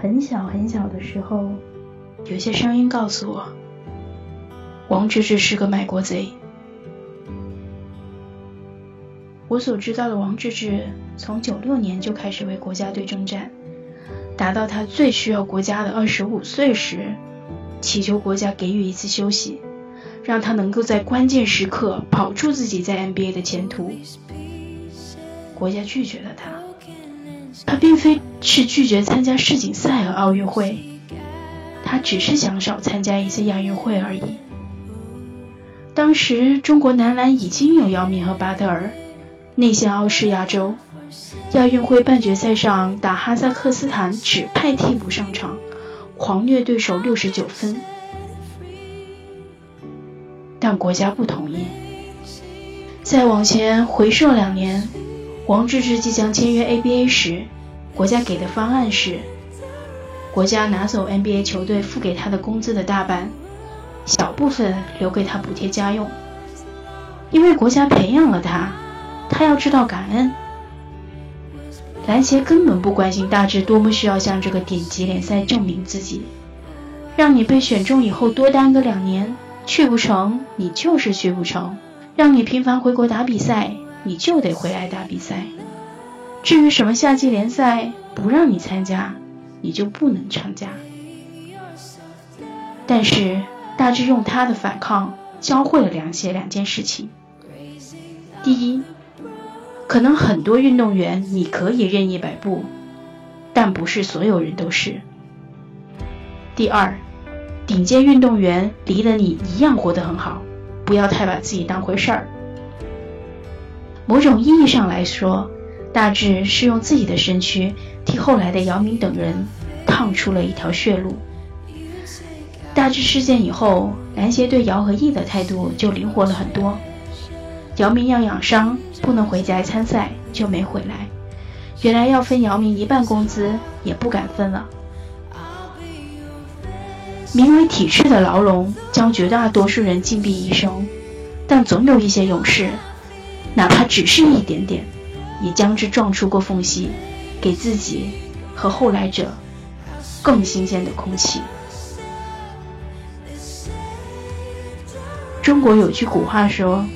很小很小的时候，有些声音告诉我，王治郅是个卖国贼。我所知道的王治郅，从九六年就开始为国家队征战，达到他最需要国家的二十五岁时，祈求国家给予一次休息，让他能够在关键时刻保住自己在 NBA 的前途。国家拒绝了他，他并非是拒绝参加世锦赛和奥运会，他只是想少参加一次亚运会而已。当时中国男篮已经有姚明和巴特尔。内线傲视亚洲，亚运会半决赛上打哈萨克斯坦只派替补上场，狂虐对手六十九分。但国家不同意。再往前回溯两年，王治郅即将签约 ABA 时，国家给的方案是：国家拿走 NBA 球队付给他的工资的大半，小部分留给他补贴家用，因为国家培养了他。他要知道感恩。篮协根本不关心大志多么需要向这个顶级联赛证明自己，让你被选中以后多耽搁两年，去不成你就是去不成，让你频繁回国打比赛，你就得回来打比赛。至于什么夏季联赛不让你参加，你就不能参加。但是大志用他的反抗教会了凉鞋两件事情：第一。可能很多运动员你可以任意摆布，但不是所有人都是。第二，顶尖运动员离了你一样活得很好，不要太把自己当回事儿。某种意义上来说，大致是用自己的身躯替后来的姚明等人趟出了一条血路。大致事件以后，篮协对姚和易的态度就灵活了很多。姚明要养伤，不能回家参赛，就没回来。原来要分姚明一半工资，也不敢分了。名为体制的牢笼，将绝大多数人禁闭一生，但总有一些勇士，哪怕只是一点点，也将之撞出过缝隙，给自己和后来者更新鲜的空气。中国有句古话说。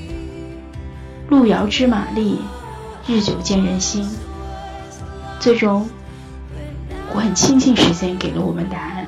路遥知马力，日久见人心。最终，我很庆幸时间给了我们答案。